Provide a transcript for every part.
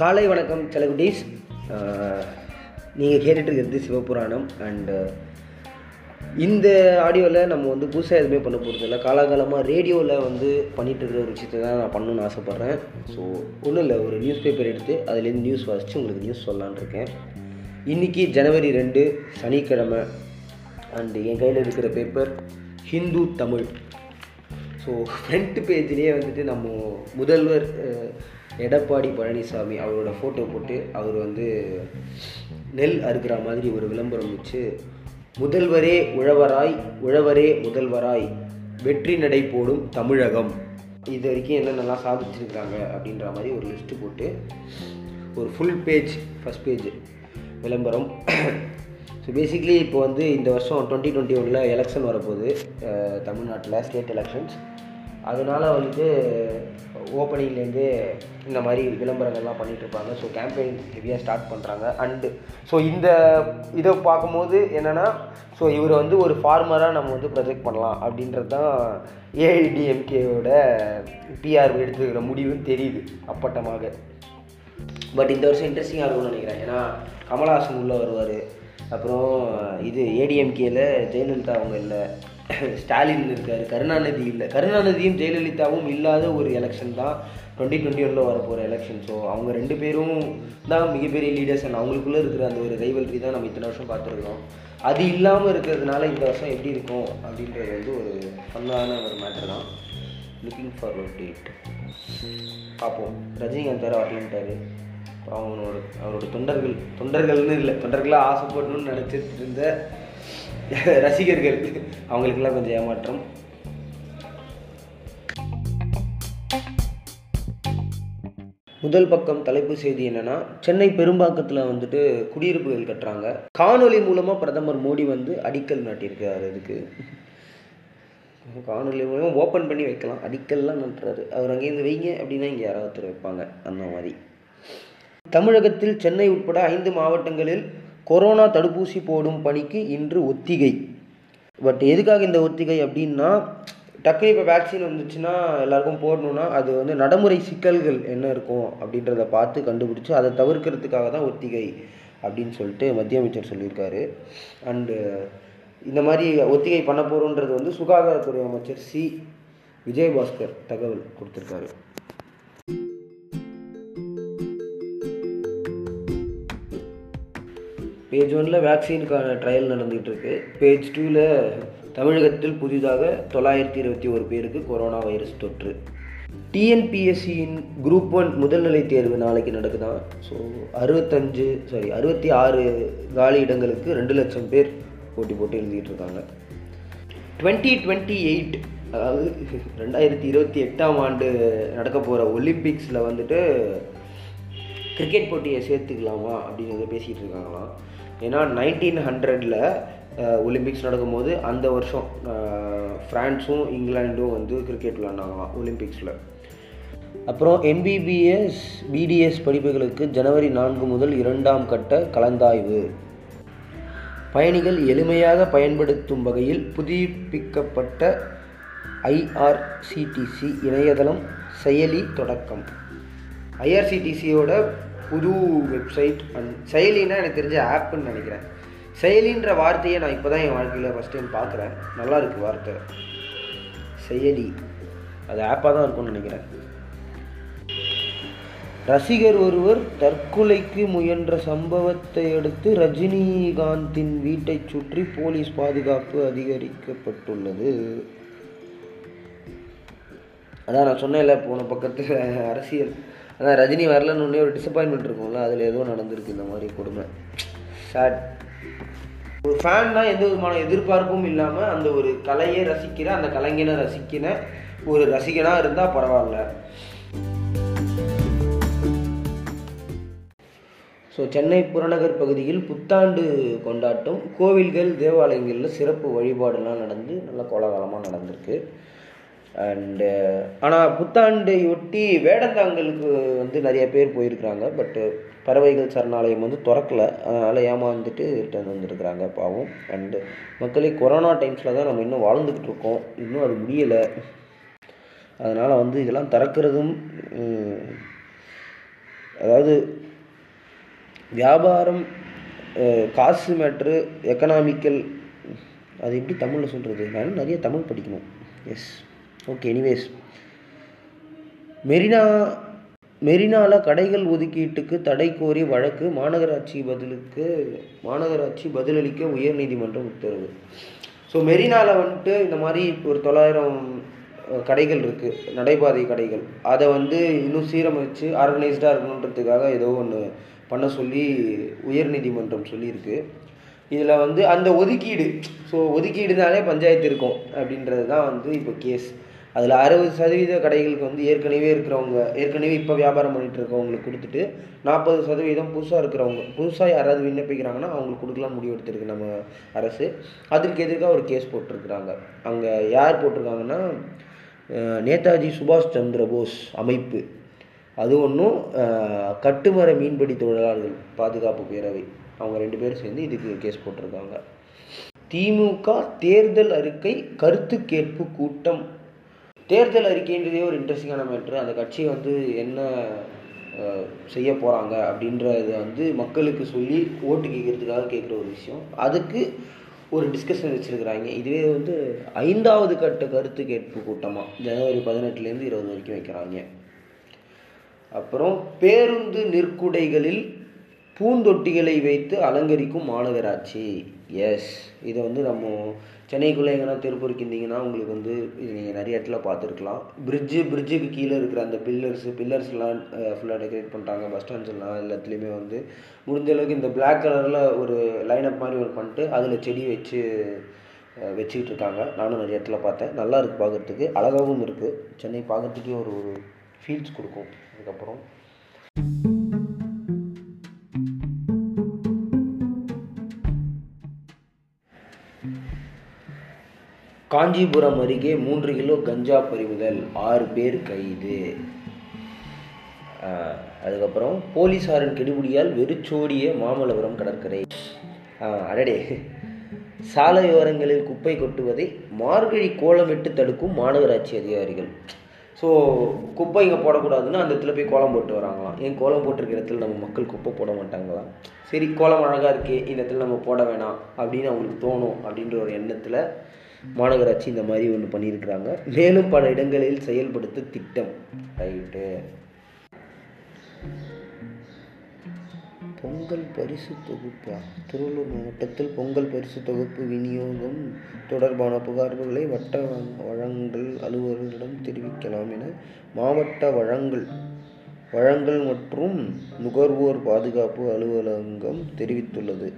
காலை வணக்கம் செலகுட்டீஸ். நீங்கள் கேட்டுட்ருக்கிறது சிவபுராணம் அண்டு இந்த ஆடியோவில் நம்ம வந்து புதுசாக எதுவுமே பண்ண போகிறது இல்லை. காலாகாலமாக ரேடியோவில் வந்து பண்ணிகிட்டு இருக்கிற ஒரு விஷயத்தை தான் நான் பண்ணணும்னு ஆசைப்பட்றேன். ஸோ ஒன்றும் இல்லை ஒரு நியூஸ் பேப்பர் எடுத்து அதுலேருந்து நியூஸ் வாசித்து உங்களுக்கு நியூஸ் சொல்லலான்னு இருக்கேன். இன்றைக்கி ஜனவரி ரெண்டு சனிக்கிழமை அண்டு என் கையில் இருக்கிற paper Hindu Tamil. So front பேஜ்லேயே வந்துட்டு நம்ம முதல்வர் எடப்பாடி பழனிசாமி அவரோட ஃபோட்டோ போட்டு அவர் வந்து நெல் அறுக்கிற மாதிரி ஒரு விளம்பரம் வச்சு முதல்வரே உழவராய் உழவரே முதல்வராய் வெற்றி நடை போடும் தமிழகம். இது வரைக்கும் என்னென்னலாம் சாதிச்சிருக்காங்க அப்படின்ற மாதிரி ஒரு லிஸ்ட்டு போட்டு ஒரு ஃபுல் பேஜ் ஃபஸ்ட் பேஜ் விளம்பரம். ஸோ பேசிக்லி இப்போ வந்து இந்த வருஷம் டுவெண்ட்டி டுவெண்ட்டி ஒனில் எலெக்ஷன் வரப்போகுது தமிழ்நாட்டில் ஸ்டேட் எலெக்ஷன்ஸ் அதனால் வந்துட்டு ஓப்பனிங்லேருந்தே இந்த மாதிரி விளம்பரங்கள்லாம் பண்ணிகிட்ருப்பாங்க ஸோ கேம்பெயின் ஹெவியாக ஸ்டார்ட் பண்ணுறாங்க அண்டு ஸோ இந்த இதை பார்க்கும்போது என்னென்னா ஸோ இவரை வந்து ஒரு ஃபார்மராக நம்ம வந்து ப்ரொஜெக்ட் பண்ணலாம் அப்படின்றது தான் ஏஐடிஎம்கேவோட பிஆர் எடுத்துக்கிற முடிவுன்னு தெரியுது அப்பட்டமாக. பட் இந்த வருஷம் இன்ட்ரெஸ்டிங்காக இருக்கும்னு நினைக்கிறேன். ஏன்னா கமல்ஹாசன் உள்ளே வருவார். அப்புறம் இது ஏடிஎம்கேயில் ஜெயலலிதா அவங்க இல்லை. ஸ்டாலின் இருக்கார் கருணாநிதி இல்லை. கருணாநிதியும் ஜெயலலிதாவும் இல்லாத ஒரு எலெக்ஷன் தான் டுவெண்ட்டி டுவெண்ட்டி ஒனில் வரப்போகிற எலெக்ஷன் ஸோ அவங்க ரெண்டு பேரும் தான் மிகப்பெரிய லீடர்ஸ் அண்ட் அவங்களுக்குள்ளே இருக்கிற அந்த ஒரு ரைவல்ரி தான் நம்ம இத்தனை வருஷம் பார்த்துருக்கோம் அது இல்லாமல் இருக்கிறதுனால இந்த வருஷம் எப்படி இருக்கும் அப்படின்றது வந்து ஒரு ஃபன்னான ஒரு மேட்டர் தான். லுக்கிங் ஃபார்வர்ட் டு பார்ப்போம். ரஜினிகாந்த் வேறு அவனோட அவரோட தொண்டர்கள் தொண்டர்கள்னு இல்லை தொண்டர்களாக ஆசைப்படணும்னு நினச்சிட்டு இருந்த ரசிகர்கள் அவங்களுக்கெல்லாம் கொஞ்சம் ஏமாற்றம். முதல் பக்கம் தலைப்பு செய்தி என்னன்னா சென்னை பெரும்பாக்கத்தில் வந்துட்டு குடியிருப்புகள் கட்டுறாங்க. காணொளி மூலமாக பிரதமர் மோடி வந்து அடிக்கல் நாட்டியிருக்கார் இதுக்கு. காணொலி மூலமாக ஓப்பன் பண்ணி வைக்கலாம். அடிக்கல்லாம் நட்டுறாரு. அவர் அங்கேருந்து வைங்க அப்படின்னா இங்கே யாராவது வைப்பாங்க. அந்த மாதிரி. தமிழகத்தில் சென்னை உட்பட ஐந்து மாவட்டங்களில் கொரோனா தடுப்பூசி போடும் பணிக்கு இன்று ஒத்திகை. பட் எதுக்காக இந்த ஒத்திகை அப்படின்னா டக்குனு இப்போ வேக்சின் வந்துச்சுன்னா எல்லாருக்கும் போடணும்னா அது வந்து நடைமுறை சிக்கல்கள் என்ன இருக்கும் அப்படின்றத பார்த்து கண்டுபிடிச்சு அதை தவிர்க்கிறதுக்காக தான் ஒத்திகை அப்படின்னு சொல்லிட்டு மத்திய அமைச்சர் சொல்லியிருக்காரு. அண்டு இந்த மாதிரி ஒத்திகை பண்ண போகிறோன்றது வந்து சுகாதாரத்துறை அமைச்சர் சி. விஜயபாஸ்கர் தகவல் கொடுத்துருக்காரு. பேஜ் ஒன்ல வேக்சினுக்கான ட்ரையல் நடந்துகிட்ருக்கு பேஜ் டூவில் தமிழகத்தில் புதிதாக தொள்ளாயிரத்தி இருபத்தி ஒரு பேருக்கு கொரோனா வைரஸ் தொற்று. டிஎன்பிஎஸ்சியின் குரூப் ஒன் முதல்நிலை தேர்வு நாளைக்கு நடக்குதான் ஸோ அறுபத்தஞ்சு சாரி அறுபத்தி ஆறு காலி இடங்களுக்கு ரெண்டு லட்சம் பேர் போட்டி போட்டு எழுதிட்டு இருக்காங்க டுவெண்ட்டி டுவெண்ட்டி எயிட் அதாவது ரெண்டாயிரத்தி இருபத்தி எட்டாம் ஆண்டு நடக்க போகிற ஒலிம்பிக்ஸில் வந்துட்டு கிரிக்கெட் போட்டியை சேர்த்துக்கலாமா அப்படிங்கிறத பேசிகிட்டு இருக்காங்களாம் ஏன்னா நைன்டீன் ஹண்ட்ரடில் ஒலிம்பிக்ஸ் நடக்கும்போது அந்த வருஷம் ஃப்ரான்ஸும் இங்கிலாண்டும் வந்து கிரிக்கெட் விளாண்டாங்களாம் ஒலிம்பிக்ஸில் அப்புறம் எம்பிபிஎஸ் பிடிஎஸ் படிப்புகளுக்கு ஜனவரி நான்கு முதல் இரண்டாம் கட்ட கலந்தாய்வு. பயணிகள் எளிமையாக பயன்படுத்தும் வகையில் புதுப்பிக்கப்பட்ட ஐஆர்சிடிசி இணையதளம் செயலி தொடக்கம். ஐஆர்சிடிசியோட புது வெப்சைட் அண்ட் செயலின்னா எனக்கு தெரிஞ்ச ஆப்புன்னு நினைக்கிறேன். செயலின்ற வார்த்தையை நான் இப்போ தான் என் வாழ்க்கையில் ஃபஸ்ட் டைம் பார்க்குறேன். நல்லா இருக்குது வார்த்தை. செயலி. அது ஆப்பாக தான் இருக்கும்னு நினைக்கிறேன். ரசிகர் ஒருவர் தற்கொலைக்கு முயன்ற சம்பவத்தை அடுத்து ரஜினிகாந்தின் வீட்டைச் சுற்றி போலீஸ் பாதுகாப்பு அதிகரிக்கப்பட்டுள்ளது. அதான் நான் சொன்னேன்ல போன பக்கத்தில் அரசியல். ஆனால் ரஜினி வரலன்னு ஒன்னே ஒரு டிசப்பாயின்மெண்ட் இருக்கும்ல அதில் ஏதோ நடந்திருக்கு இந்த மாதிரி கொடுமை. சேட் ஒரு ஃபேன்னா எந்த விதமான எதிர்பார்ப்பும் இல்லாமல் அந்த ஒரு கலையை ரசிக்கிற அந்த கலைஞனை ரசிக்கிற ஒரு ரசிகனாக இருந்தால் பரவாயில்ல. ஸோ சென்னை புறநகர் பகுதியில் புத்தாண்டு கொண்டாட்டம் கோவில்கள் தேவாலயங்களில் சிறப்பு வழிபாடுலாம் நடந்து நல்ல கோலாகலமாக நடந்திருக்கு. அண்டு uh, ஆனால் புத்தாண்டையொட்டி வேடந்தாங்கலுக்கு வந்து நிறைய பேர் போயிருக்கிறாங்க. பட்டு uh, பறவைகள் சரணாலயம் வந்து திறக்கல. அதனால் ஏமாந்துட்டு ரிட்டர்ன் வந்துருக்குறாங்க பாவம். அண்டு uh, மக்களே கொரோனா டைம்ஸில் தான் நம்ம இன்னும் வாழ்ந்துக்கிட்டு இருக்கோம். இன்னும் அது முடியலை. அதனால் வந்து இதெல்லாம் திறக்கிறதும் அதாவது வியாபாரம் காசு மேட்ரு எக்கனாமிக்கல் அது எப்படி தமிழில் சொல்கிறது நான் நிறைய தமிழ் படிக்கணும். எஸ் ஓகே எனிவேஸ் மெரினா மெரினாவில் கடைகள் ஒதுக்கீட்டுக்கு தடை கோரி வழக்கு மாநகராட்சி பதிலுக்கு மாநகராட்சி பதிலளிக்க உயர்நீதிமன்றம் உத்தரவு. ஸோ மெரினாவில் வந்துட்டு இந்த மாதிரி ஒரு தொள்ளாயிரம் கடைகள் இருக்குது நடைபாதை கடைகள். அதை வந்து இன்னும் சீரமைச்சு ஆர்கனைஸ்டாக இருக்கணுன்றதுக்காக ஏதோ ஒன்று பண்ண சொல்லி உயர்நீதிமன்றம் சொல்லியிருக்கு. இதில் வந்து அந்த ஒதுக்கீடு ஸோ ஒதுக்கீடுனாலே பஞ்சாயத்து இருக்கும் அப்படின்றது தான் வந்து இப்போ கேஸ் அதில் அறுபது சதவீத கடைகளுக்கு வந்து ஏற்கனவே இருக்கிறவங்க ஏற்கனவே இப்போ வியாபாரம் பண்ணிட்டு இருக்கவங்களுக்கு கொடுத்துட்டு நாற்பது சதவீதம் புதுசாக இருக்கிறவங்க புதுசாக யாராவது விண்ணப்பிக்கிறாங்கன்னா அவங்களுக்கு கொடுக்கலாம் முடிவு எடுத்திருக்கு நம்ம அரசு. அதற்கு எதிர்க்காக ஒரு கேஸ் போட்டிருக்கிறாங்க. அங்கே யார் போட்டிருக்காங்கன்னா நேதாஜி சுபாஷ் சந்திர போஸ் அமைப்பு. அது ஒன்றும் கட்டுமர மீன்பிடி தொழிலாளர்கள் பாதுகாப்பு பேரவை. அவங்க ரெண்டு பேரும் சேர்ந்து இதுக்கு கேஸ் போட்டிருக்காங்க. திமுக தேர்தல் அறிக்கை கருத்து கேட்பு கூட்டம் தேர்தல் அறிக்கைன்றதே ஒரு இன்ட்ரெஸ்டிங்கான மேட்ரு அந்த கட்சி வந்து என்ன செய்ய போகிறாங்க அப்படின்றத வந்து மக்களுக்கு சொல்லி ஓட்டு கேட்கறதுக்காக கேட்குற ஒரு விஷயம். அதுக்கு ஒரு டிஸ்கஷன் வச்சுருக்கிறாங்க. இதுவே வந்து ஐந்தாவது கட்ட கருத்து கேட்பு கூட்டமாக ஜனவரி பதினெட்டுலேருந்து இருபது வரைக்கும் வைக்கிறாங்க. அப்புறம் பேருந்து நிற்குடைகளில் பூந்தொட்டிகளை வைத்து அலங்கரிக்கும் மாநகராட்சி. எஸ் இதை வந்து நம்ம சென்னைக்குள்ளே எங்கன்னா திருப்பூருக்கு இருந்தீங்கன்னா உங்களுக்கு வந்து இது நீங்கள் நிறைய இடத்துல பார்த்துருக்கலாம். பிரிட்ஜு பிரிட்ஜுக்கு கீழே இருக்கிற அந்த பில்லர்ஸு பில்லர்ஸ்லாம் ஃபுல்லாக டெக்கரேட் பண்ணுறாங்க பஸ் ஸ்டாண்ட்ஸ் எல்லாம் எல்லாத்துலேயுமே வந்து முடிஞ்ச அளவுக்கு இந்த பிளாக் கலரில் ஒரு லைனப் மாதிரி ஒரு பண்ணிட்டு அதில் செடி வச்சு வச்சுக்கிட்டு இருக்காங்க. நானும் நிறைய இடத்துல பார்த்தேன். நல்லா இருக்குது பார்க்குறதுக்கு அழகாகவும் இருக்குது சென்னை பார்க்குறதுக்கே ஒரு ஒரு ஃபீல்ஸ் கொடுக்கும். அதுக்கப்புறம் காஞ்சிபுரம் அருகே மூன்று கிலோ கஞ்சா பறிமுதல் ஆறு பேர் கைது. அதுக்கப்புறம் போலீஸாரின் கெடுபிடியால் வெறிச்சோடிய மாமல்லபுரம் கடற்கரை. அடடே. சாலையோரங்களில் குப்பை கொட்டுவதை மார்கழி கோலமிட்டு தடுக்கும் மாநகராட்சி அதிகாரிகள். ஸோ குப்பை இங்கே போடக்கூடாதுன்னு அந்த இடத்துல போய் கோலம் போட்டு வராங்களாம். ஏன் கோலம் போட்டிருக்கிற இடத்துல நம்ம மக்கள் குப்பை போட மாட்டாங்களாம்? சரி கோலம் அழகாக இருக்கே இந்த இடத்துல நம்ம போட வேணாம் அப்படின்னு அவங்களுக்கு தோணும் அப்படின்ற ஒரு எண்ணத்தில் மாநகராட்சி இந்த மாதிரி ஒன்று பண்ணியிருக்கிறாங்க. மேலும் பல இடங்களில் செயல்படுத்த திட்டம். ரைட்டு. பொங்கல் பரிசு தொகுப்பா. திருவள்ளூர் மாவட்டத்தில் பொங்கல் பரிசு தொகுப்பு விநியோகம் தொடர்பான புகார்களை வட்ட வழங்கல் அலுவலர்களிடம் தெரிவிக்கலாம் என மாவட்ட வழங்கல் வழங்கல் மற்றும் நுகர்வோர் பாதுகாப்பு அலுவலகம் தெரிவித்துள்ளது.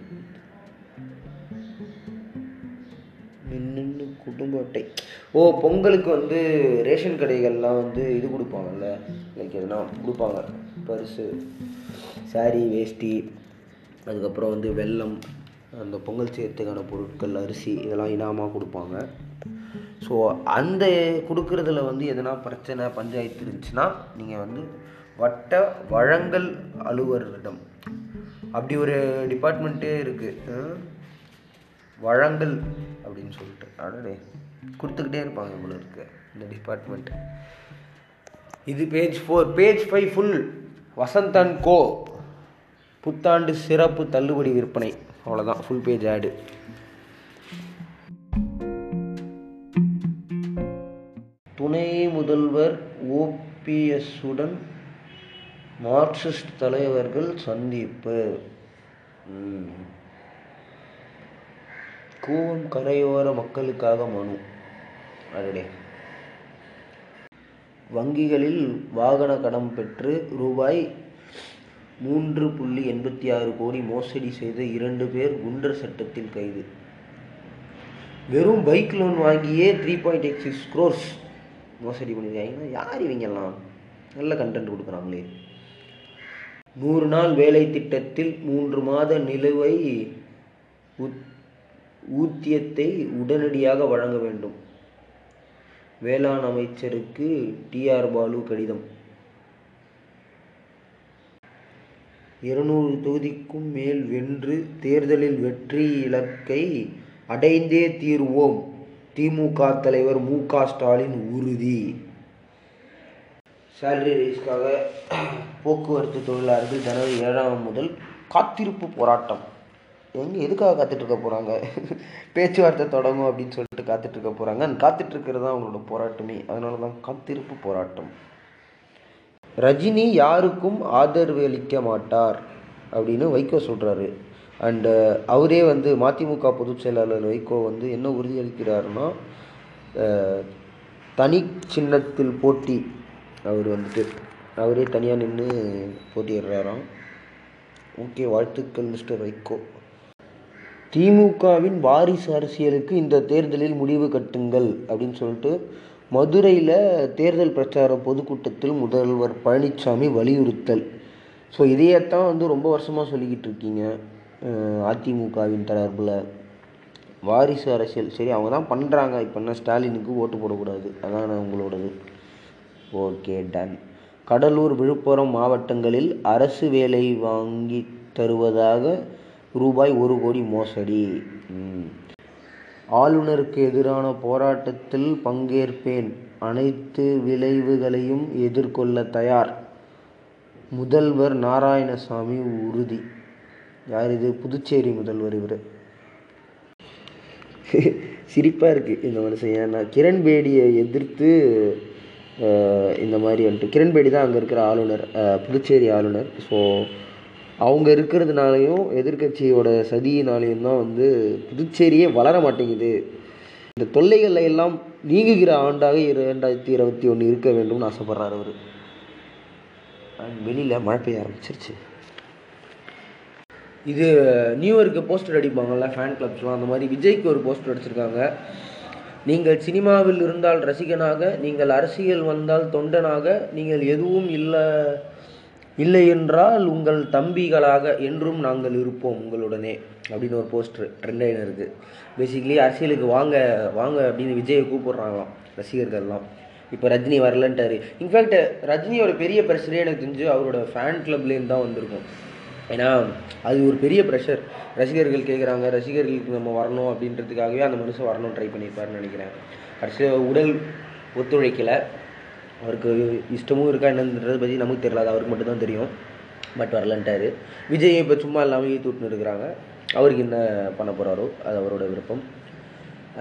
குடும்ப அட்டை ஓ பொங்கலுக்கு வந்து ரேஷன் கடைகள்லாம் வந்து இது கொடுப்பாங்கல்ல? லைக் எதுனா கொடுப்பாங்க. பரிசு சாரி வேஷ்டி அதுக்கப்புறம் வந்து வெல்லம் அந்த பொங்கல் செய்யறதுக்கான பொருட்கள் அரிசி இதெல்லாம் இனாமாக கொடுப்பாங்க. ஸோ அந்த கொடுக்குறதுல வந்து எதனா பிரச்சனை பஞ்சாயத்து இருந்துச்சுன்னா நீங்கள் வந்து வட்ட வழங்கல் அலுவலரிடம். அப்படி ஒரு டிபார்ட்மெண்ட்டே இருக்குது வழங்கல் அப்படின்னு சொல்லிட்டு. அடடே கொடுத்துக்கிட்டே இருப்பாங்க இவ்வளோ இருக்கு இந்த டிபார்ட்மெண்ட் இது page four page five full Vasanth and co புத்தாண்டு சிறப்பு தள்ளுபடி விற்பனை. அவ்வளோதான் ஃபுல் பேஜ் ஆடு துணை முதல்வர் ஓபிஎஸ்ஸுடன் மார்க்சிஸ்ட் தலைவர்கள் சந்திப்பு. கூவம் கரையோர மக்களுக்காக மனு. அடடே. வங்கிகளில் வாகன கடன் பெற்று ரூபாய் மூன்று புள்ளி எண்பத்தி ஆறு கோடி மோசடி செய்த இரண்டு பேர் குண்டர் சட்டத்தில் கைது. வெறும் பைக் லோன் வாங்கியே three point eight six crores மோசடி பண்ணியிருக்காங்கன்னா யார் இவங்கெல்லாம்? நல்ல கண்டென்ட் கொடுக்குறாங்களே. நூறு நாள் வேலை திட்டத்தில் மூன்று மாத நிலுவை ஊதியத்தை உடனடியாக வழங்க வேண்டும். வேளாண் அமைச்சருக்கு டிஆர் பாலு கடிதம். இருநூறு தொகுதிக்கும் மேல் வென்று தேர்தலில் வெற்றி இலக்கை அடைந்தே தீருவோம். திமுக தலைவர் மு. க. ஸ்டாலின் உறுதி. சேலரி ரைஸ்க்காக போக்குவரத்து தொழிலாளர்கள் ஜனவரி ஏழாம் முதல் காத்திருப்பு போராட்டம். எங்கே எதுக்காக காத்துட்ருக்க போகிறாங்க பேச்சுவார்த்தை தொடங்கும் அப்படின்னு சொல்லிட்டு காத்துட்ருக்க போகிறாங்க அண்ட் காத்துட்ருக்கிறது தான் அவங்களோட போராட்டமே. அதனால தான் காத்திருப்பு போராட்டம். ரஜினி யாருக்கும் ஆதரவு அளிக்க மாட்டார் அப்படின்னு வைகோ சொல்கிறாரு அண்டு அவரே வந்து மதிமுக பொதுச் செயலாளர் வைகோ வந்து என்ன உறுதியளிக்கிறாருன்னா தனி சின்னத்தில் போட்டி அவர் வந்துட்டு அவரே தனியாக நின்று போட்டியிடுறாராம். ஓகே வாழ்த்துக்கள் மிஸ்டர் வைகோ. திமுகவின் வாரிசு அரசியலுக்கு இந்த தேர்தலில் முடிவு கட்டுங்கள் அப்படின்னு சொல்லிட்டு மதுரையில் தேர்தல் பிரச்சார பொதுக்கூட்டத்தில் முதல்வர் பழனிசாமி வலியுறுத்தல். ஸோ இதையத்தான் வந்து ரொம்ப வருஷமாக சொல்லிக்கிட்டு இருக்கீங்க அதிமுகவின் தரப்பில். வாரிசு அரசியல் சரி அவங்க தான் பண்ணுறாங்க இப்போ என்ன ஸ்டாலினுக்கு ஓட்டு போடக்கூடாது? அதான் உங்களோடது. Okay done. கடலூர் விழுப்புரம் மாவட்டங்களில் அரசு வேலை வாங்கி தருவதாக ரூபாய் ஒரு கோடி மோசடி. ஆளுநருக்கு எதிரான போராட்டத்தில் பங்கேற்பேன். அனைத்து விளைவுகளையும் எதிர்கொள்ள தயார். முதல்வர் நாராயணசாமி உறுதி. யார் இது? புதுச்சேரி முதல்வர் இவர். சிரிப்பாக இருக்குது இந்த மனுஷன். ஏன்னா கிரண்பேடியை எதிர்த்து இந்த மாதிரி வந்துட்டு கிரண்பேடி தான் அங்கே இருக்கிற ஆளுநர் புதுச்சேரி ஆளுநர். ஸோ அவங்க இருக்கிறதுனாலையும் எதிர்க்கட்சியோட சதியினாலையும் தான் வந்து புதுச்சேரியே வளர மாட்டேங்குது. இந்த தொல்லைகளை எல்லாம் நீங்குகிற ஆண்டாக இரண்டாயிரத்தி இருபத்தி ஒன்று இருக்க வேண்டும்னு ஆசைப்பட்றாரு அவர். வெளியில் மழை பெய்ய ஆரம்பிச்சிருச்சு. இது நியூயர்க்கு போஸ்டர் அடிப்பாங்கள்ல ஃபேன் கிளப்ஸ்லாம் அந்த மாதிரி விஜய்க்கு ஒரு போஸ்டர் அடிச்சிருக்காங்க. நீங்கள் சினிமாவில் இருந்தால் ரசிகனாக நீங்கள் அரசியல் வந்தால் தொண்டனாக நீங்கள் எதுவும் இல்லை இல்லை என்றால் உங்கள் தம்பிகளாக என்றும் நாங்கள் இருப்போம் உங்களுடனே அப்படின்னு ஒரு போஸ்டர் ட்ரெண்ட் ஆகினு இருக்குது பேசிக்கலி அரசியலுக்கு வாங்க வாங்க அப்படின்னு விஜயை கூப்பிட்றாங்களாம் ரசிகர்கள்லாம். இப்போ ரஜினி வரலன்ட்டாரு. இன்ஃபேக்ட் ரஜினியோட பெரிய பிரச்சனையே எனக்கு தெரிஞ்சு அவரோட ஃபேன் கிளப்லேருந்து தான் வந்திருக்கும். ஏன்னா அது ஒரு பெரிய ப்ரெஷர் ரசிகர்கள் கேட்குறாங்க ரசிகர்களுக்கு நம்ம வரணும் அப்படின்றதுக்காகவே அந்த மனுஷன் வரணும் ட்ரை பண்ணியிருப்பாருன்னு நினைக்கிறேன். கடைசியில் உடல் ஒத்துழைக்கலை. அவருக்கு இஷ்டமும் இருக்கா என்னன்றதை பற்றி நமக்கு தெரியல. அது அவருக்கு மட்டும்தான் தெரியும். பட் வரலன்ட்டாரு. விஜய் இப்போ சும்மா இல்லாமல் ஈத்து இருக்கிறாங்க. அவருக்கு என்ன பண்ண போகிறாரோ அது அவரோட விருப்பம்.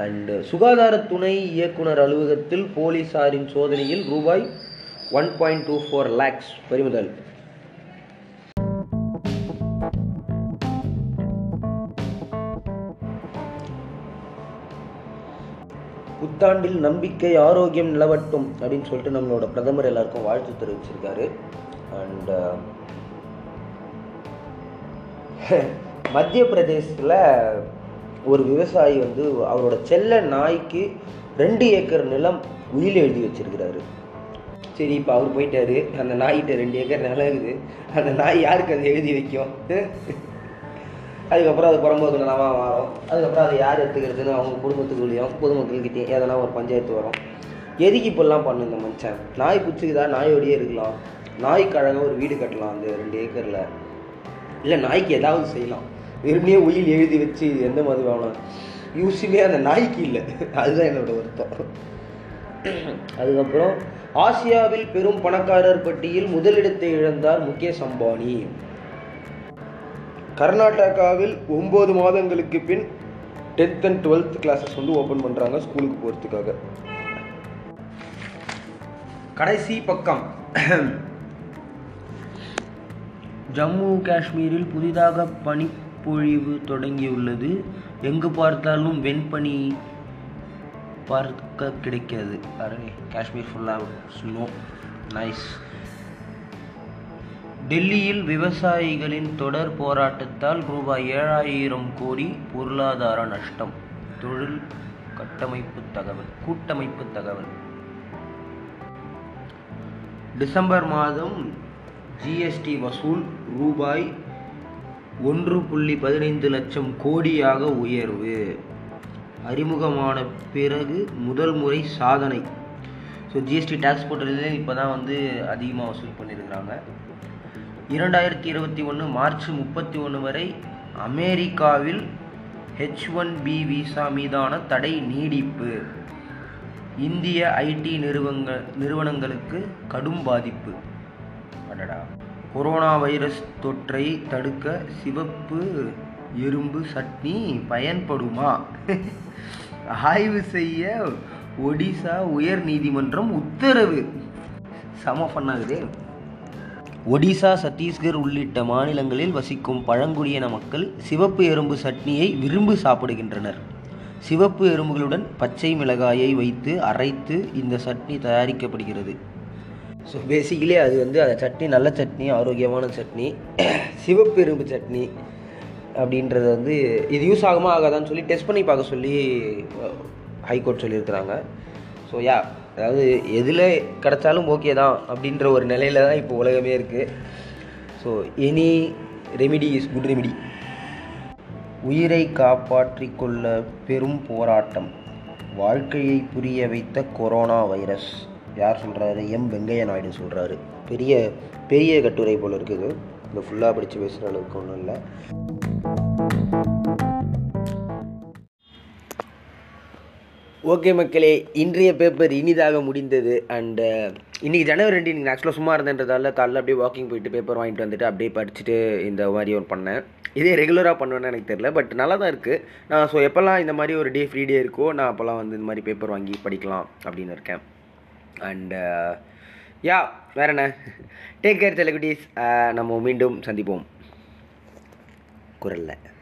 அண்டு சுகாதார துணை இயக்குனர் அலுவலகத்தில் போலீசாரின் சோதனையில் ரூபாய் one point two four lakhs பறிமுதல். புத்தாண்டில் நம்பிக்கை ஆரோக்கியம் நிலவட்டும் அப்படின்னு சொல்லிட்டு நம்மளோட பிரதமர் எல்லாருக்கும் வாழ்த்து தெரிவிச்சிருக்காரு. அண்ட் uh, மத்திய பிரதேசத்தில் ஒரு விவசாயி வந்து அவரோட செல்ல நாய்க்கு ரெண்டு ஏக்கர் நிலம் உயில் எழுதி வச்சிருக்கிறாரு. சரி இப்போ அவர் போயிட்டாரு. அந்த நாய்கிட்ட ரெண்டு ஏக்கர் நிலம் இருக்குது. அந்த நாய் யாருக்கு அதை எழுதி வைக்கும்? அதுக்கப்புறம் அது புறம்போக்கு நிலமாக மாறும். அதுக்கப்புறம் அதை யார் எடுத்துக்கிறதுன்னு அவங்க குடும்பத்துக்குள்ளேயும் பொதுமக்கள்கிட்டையும் எதனா ஒரு பஞ்சாயத்து வரும். எதுக்கு இப்படிலாம் பண்ணு இந்த மனுஷன் நாய் பிடிச்சிக்குதா? நாயோடையே இருக்கலாம். நாய் அழகாக ஒரு வீடு கட்டலாம் அந்த ரெண்டு ஏக்கரில். இல்லை நாய்க்கு ஏதாவது செய்யலாம். வெறுமையே உயில் எழுதி வச்சு இது எந்த மாதிரி வேணும் யூஸுமே அந்த நாய்க்கு இல்லை. அதுதான் என்னோட வருத்தம். அதுக்கப்புறம் ஆசியாவில் பெரும் பணக்காரர் பட்டியல் முதலிடத்தை இழந்தார் முகேஷ் அம்பானி. கர்நாடகாவில் ஒம்பது மாதங்களுக்கு பின் டென்த் அண்ட் டுவெல்த் கிளாஸஸ் வந்து ஓப்பன் பண்ணுறாங்க ஸ்கூலுக்கு போகிறதுக்காக கடைசி பக்கம். ஜம்மு காஷ்மீரில் புதிதாக பனிப்பொழிவு தொடங்கியுள்ளது. எங்கு பார்த்தாலும் வெண்பனி பார்க்க கிடைக்காது. அரே காஷ்மீர் ஃபுல்லாக ஸ்னோ நைஸ் டெல்லியில் விவசாயிகளின் தொடர் போராட்டத்தால் ரூபாய் ஏழாயிரம் கோடி பொருளாதார நஷ்டம். தொழில் கட்டமைப்பு தகவல் கூட்டமைப்பு தகவல். டிசம்பர் மாதம் ஜிஎஸ்டி வசூல் ரூபாய் ஒன்று புள்ளி பதினைந்து லட்சம் கோடியாக உயர்வு. அறிமுகமான பிறகு முதல் முறை சாதனை. ஸோ ஜிஎஸ்டி டேக்ஸ் போட்டதுலேயே இப்போ தான் வந்து அதிகமாக வசூல் பண்ணியிருக்கிறாங்க. இரண்டாயிரத்தி இருபத்தி ஒன்று மார்ச் முப்பத்தி ஒன்று வரை அமெரிக்காவில் ஹெச் ஒன் பி விசா மீதான தடை நீடிப்பு. இந்திய ஐடி நிறுவங்க நிறுவனங்களுக்கு கடும் பாதிப்பு. அடடா. கொரோனா வைரஸ் தொற்றை தடுக்க சிவப்பு எறும்பு சட்னி பயன்படுமா? ஆய்வு செய்ய ஒடிசா உயர் நீதிமன்றம் உத்தரவு. சம பண்ணாகுதே ஒடிசா சத்தீஸ்கர் உள்ளிட்ட மாநிலங்களில் வசிக்கும் பழங்குடியின மக்கள் சிவப்பு எறும்பு சட்னியை விரும்பி சாப்பிடுகின்றனர். சிவப்பு எறும்புகளுடன் பச்சை மிளகாயை வைத்து அரைத்து இந்த சட்னி தயாரிக்கப்படுகிறது. ஸோ பேசிக்கலி அது வந்து அந்த சட்னி நல்ல சட்னி ஆரோக்கியமான சட்னி சிவப்பு எறும்பு சட்னி அப்படின்றது வந்து இது யூஸ் ஆகுமா ஆகாதான்னு சொல்லி டெஸ்ட் பண்ணி பார்க்க சொல்லி ஹைகோர்ட் சொல்லியிருக்கிறாங்க. ஸோ யா அதாவது எதில் கிடச்சாலும் ஓகே தான் அப்படின்ற ஒரு நிலையில தான் இப்போ உலகமே இருக்குது so any remedy is good remedy உயிரை காப்பாற்றி கொள்ள பெரும் போராட்டம். வாழ்க்கையை புரிய வைத்த கொரோனா வைரஸ் யார் சொல்கிறாரு எம் வெங்கைய நாயுடு சொல்கிறாரு பெரிய பெரிய கட்டுரை போல் இருக்குது. இந்த ஃபுல்லாக படித்து பேசுகிற அளவுக்கு ஒன்றும் இல்லை. ஓகே மக்களே இன்றைய பேப்பர் இனிதாக முடிந்தது அண்டு uh, இன்றைக்கி ஜனவரி ரெண்டு இன்றைக்கி ஆக்சுவலாக சும்மா இருந்தன்றதால காலைல அப்படியே வாக்கிங் போயிட்டு பேப்பர் வாங்கிட்டு வந்துட்டு அப்படியே படிச்சுட்டு இந்த மாதிரி ஒன்று பண்ணேன். இதே ரெகுலராக பண்ணுவேன்னு எனக்கு தெரியல பட் நல்லா தான் இருக்குது நான் ஸோ எப்போல்லாம் இந்த மாதிரி ஒரு டே ஃப்ரீ டே இருக்கோ நான் அப்போல்லாம் வந்து இந்த மாதிரி பேப்பர் வாங்கி படிக்கலாம் அப்படின்னு இருக்கேன். அண்டு யா uh, வேற என்ன? டேக் கேர் செலிபிரிட்டிஸ் நம்ம மீண்டும் சந்திப்போம். குரலில்.